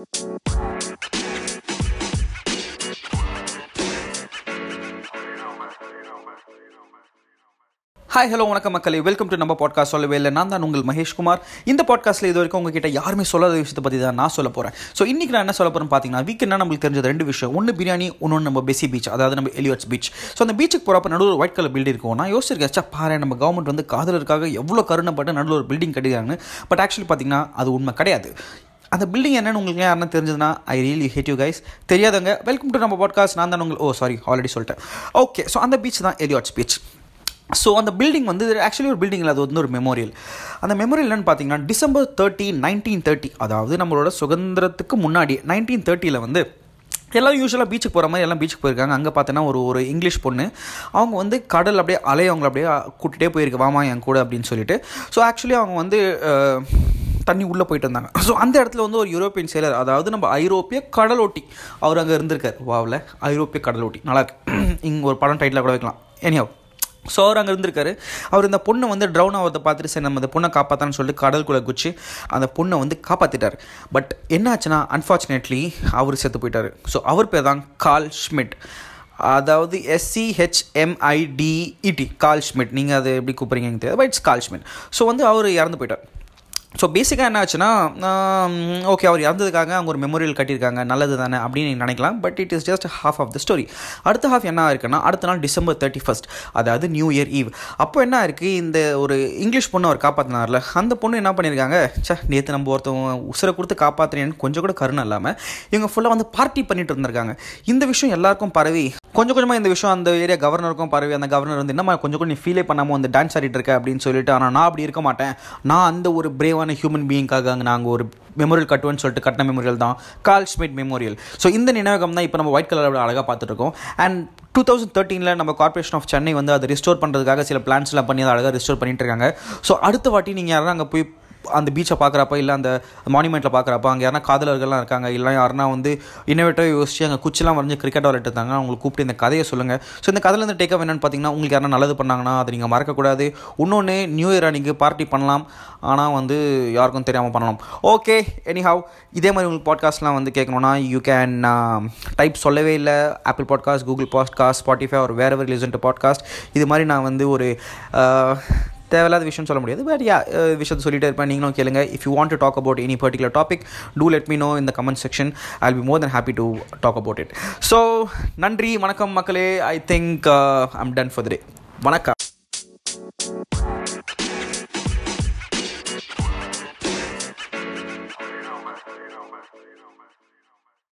Hi hello வணக்கம் மக்களே. Welcome to நம்ம பாட்காஸ்ட் சொல்லவே இல்லை. நான் தான் உங்கள் மகேஷ்குமார் இந்த பாட்காஸ்ட்டில் இது வரைக்கும் உங்ககிட்ட யாருமே சொல்லாத விஷயத்தை பற்றி தான் நான் சொல்ல போகிறேன் ஸோ இன்றைக்கி நான் என்ன சொல்ல போகிறேன் பார்த்தீங்கன்னா வீக்கெண்டாக நம்மளுக்கு தெரிஞ்சது? ரெண்டு விஷயம். ஒன்று பிரியாணி ஒன்று நம்ம பெசி பீச் அதாவது நம்ம எலியட்ஸ் பீச் ஸோ அந்த பீச்சுக்கு போகிறப்ப நடுவில் ஒயிட் கலர் பில்டிங் இருக்கும். நான் யோசிச்சிருக்கேன் சா பாரு நம்ம கவர்மெண்ட் வந்து காதலருக்காக எவ்வளோ கருணைப்பட்டு நடுவில் ஒரு பில்டிங் கட்டிக்கிறாங்கன்னு பட் ஆக்சுவலி பார்த்தீங்கன்னா அது உண்மை கிடையாது. அந்த பில்டிங் என்னன்னு உங்களுக்கு யாருன்னா தெரிஞ்சதுன்னா I really hate you guys தெரியாதவங்க வெல்கம் டு நம்ம பாட்காஸ்ட் நான் தான் உங்களுக்கு ஓ சாரி ஆல்ரெடி சொல்லிட்டேன். ஓகே ஸோ அந்த பீச் தான் எலியாட்ஸ் பீச் ஸோ அந்த பில்டிங் வந்து ஆக்சுவலி ஒரு பில்டிங் இல்லை அது வந்து ஒரு மெமோரியல் அந்த மெமோரியல் பார்த்தீங்கன்னா டிசம்பர் தேர்ட்டி நைன்டீன் தேர்ட்டி அதாவது நம்மளோட சுதந்திரத்துக்கு முன்னாடி நைன்டீன் தேர்ட்டியில் வந்து எல்லாம் யூஸ்வலாக பீச்சுக்கு போகிற மாதிரி எல்லாம் பீச்சுக்கு போயிருக்காங்க. அங்கே பார்த்தீங்கன்னா ஒரு ஒரு இங்கிலீஷ் பொண்ணு அவங்க வந்து கடல் அப்படியே அலைய அவங்கள அப்படியே கூட்டிகிட்டே போயிருக்கு. வாமா என் கூட அப்படின்னு சொல்லிட்டு. ஸோ ஆக்சுவலி அவங்க வந்து தண்ணி உள்ளே போயிட்டு இருந்தாங்க ஸோ அந்த இடத்துல வந்து ஒரு யூரோப்பியன் சேலர் அதாவது நம்ம ஐரோப்பிய கடலோட்டி அவர் அங்கே இருந்திருக்கார். வாவில் ஐரோப்பிய கடலோட்டி. நல்லா இருக்கு. இங்கே ஒரு படம் டைட்டில் கூட வைக்கலாம். எனியாவ் ஸோ அவர் அங்கே இருந்திருக்காரு. அவர் இந்த பொண்ணை வந்து ட்ரௌன் ஆகிறத பார்த்துட்டு சரி நம்ம இந்த பொண்ணை காப்பாற்றான்னு சொல்லிட்டு கடலுக்குள்ளே குச்சி அந்த பொண்ணை வந்து காப்பாற்றிட்டார் பட் என்னாச்சுன்னா அன்ஃபார்ச்சுனேட்லி அவர் செத்து போயிட்டார். ஸோ அவர் பேர் தான் கால் ஷ்மிட் அதாவது எஸ்சிஹெச்எம்ஐடிஇடி கால் ஷ்மிட் நீங்கள் அதை எப்படி கூப்பிட்றீங்கன்னு தெரியாது but it's call Schmidt so வந்து அவர் இறந்து போயிட்டார். ஸோ பேசிக்காக என்ன ஆச்சுன்னா ஓகே அவர் இறந்ததுக்காக அவங்க ஒரு மெமோரியல் கட்டியிருக்காங்க நல்லது தானே அப்படின்னு நினைக்கலாம் but it is just half of the story அடுத்த ஹாஃப் என்ன இருக்குன்னா அடுத்த நாள் டிசம்பர் தேர்ட்டி ஃபஸ்ட் அதாவது நியூ இயர் ஈவ் அப்போ என்ன இருக்குது இந்த ஒரு இங்கிலீஷ் பொண்ணு அவர் காப்பாற்றினார்ல அந்த பொண்ணு என்ன பண்ணியிருக்காங்க சே நேற்று நம்ம ஒருத்தவங்க உசுரை கொடுத்து காப்பாற்றுறேன்னு கொஞ்சம் கூட கருணை இல்லாமல் இவங்க ஃபுல்லாக வந்து பார்ட்டி பண்ணிட்டு இருந்திருக்காங்க. இந்த விஷயம் எல்லாருக்கும் பரவி கொஞ்சம் கொஞ்சமாக இந்த விஷயம் அந்த ஏரியா கவர்னருக்கும் பரவி அந்த கவர்னர் வந்து என்னம்மா கொஞ்சம் கூட நீ ஃபீலே பண்ணாமல் வந்து டான்ஸ் ஆடிட்டு இருக்க? அப்படின்னு சொல்லிட்டு ஆனால் நான் அப்படி இருக்க மாட்டேன். நான் அந்த ஒரு பிரேவான ஹியூமன் பீயிங்காக அங்கே நாங்கள் ஒரு மெமோரியல் கட்டுவோன்னு சொல்லிட்டு கட்டின மெமோரியல் தான் கால் ஸ்மிட் மெமோரியல் ஸோ இந்த நினைவகம் தான் இப்போ நம்ம ஒயிட் கலரோட அழகாக பார்த்துருக்கோம் அண்ட் டூ தௌசண்ட் தேர்ட்டீனில் நம்ம கார்பரேஷன் ஆஃப் சென்னை வந்து அதை ரிஸ்டோர் பண்ணுறதுக்காக சில பிளான்ஸ்லாம் பண்ணி அதை அழகாக ரிஸ்டோர் பண்ணிட்டு இருக்காங்க. ஸோ அடுத்த வாட்டி நீங்கள் யாரும் அங்கே போய் அந்த பீச்சை பார்க்குறப்ப இல்லை அந்த மானுமெண்ட்டில் பார்க்குறப்ப அங்கே யாரா காதலர்கள்லாம் இருக்காங்க. இல்லை யாருனா வந்து இன்னோவேட்டிவ் யோசிச்சு அங்கே குச்சிலாம் வரைஞ்சி கிரிக்கெட் விளையாட்டு இருந்தாங்க அவங்களுக்கு கூப்பிட்டு இந்த கதையை சொல்லுங்கள் ஸோ இந்த கதையில் இருந்து டேக் என்னென்னு பார்த்தீங்கன்னா உங்களுக்கு யாரா நல்லது பண்ணாங்கன்னா அதை நீங்கள் மறக்கக்கூடாது. இன்னொன்று நியூ இயர் அன்றைக்கி பார்ட்டி பண்ணலாம். ஆனால் வந்து யாருக்கும் தெரியாமல் பண்ணலாம் ஓகே எனி ஹவ் இதே மாதிரி உங்களுக்கு பாட்காஸ்ட்லாம் வந்து கேட்கணுன்னா யூ கேன் டைப் um, சொல்லவே இல்லை. Apple podcast Google podcast Spotify ஒரு வேறு எவர் லிசன் டு பாட்காஸ்ட் இது மாதிரி நான் வந்து ஒரு uh, தேவையில்லாத விஷயம் சொல்ல முடியாது. பட் யா விஷயத்தை சொல்லிட்டே இருப்பேன். நீங்களும் கேளுங்க. If you want to talk about any particular topic do let me know இந்த comment section I be more than happy to talk about it so நன்றி. வணக்கம் மக்களே. I think I'm done for the day வணக்கம்.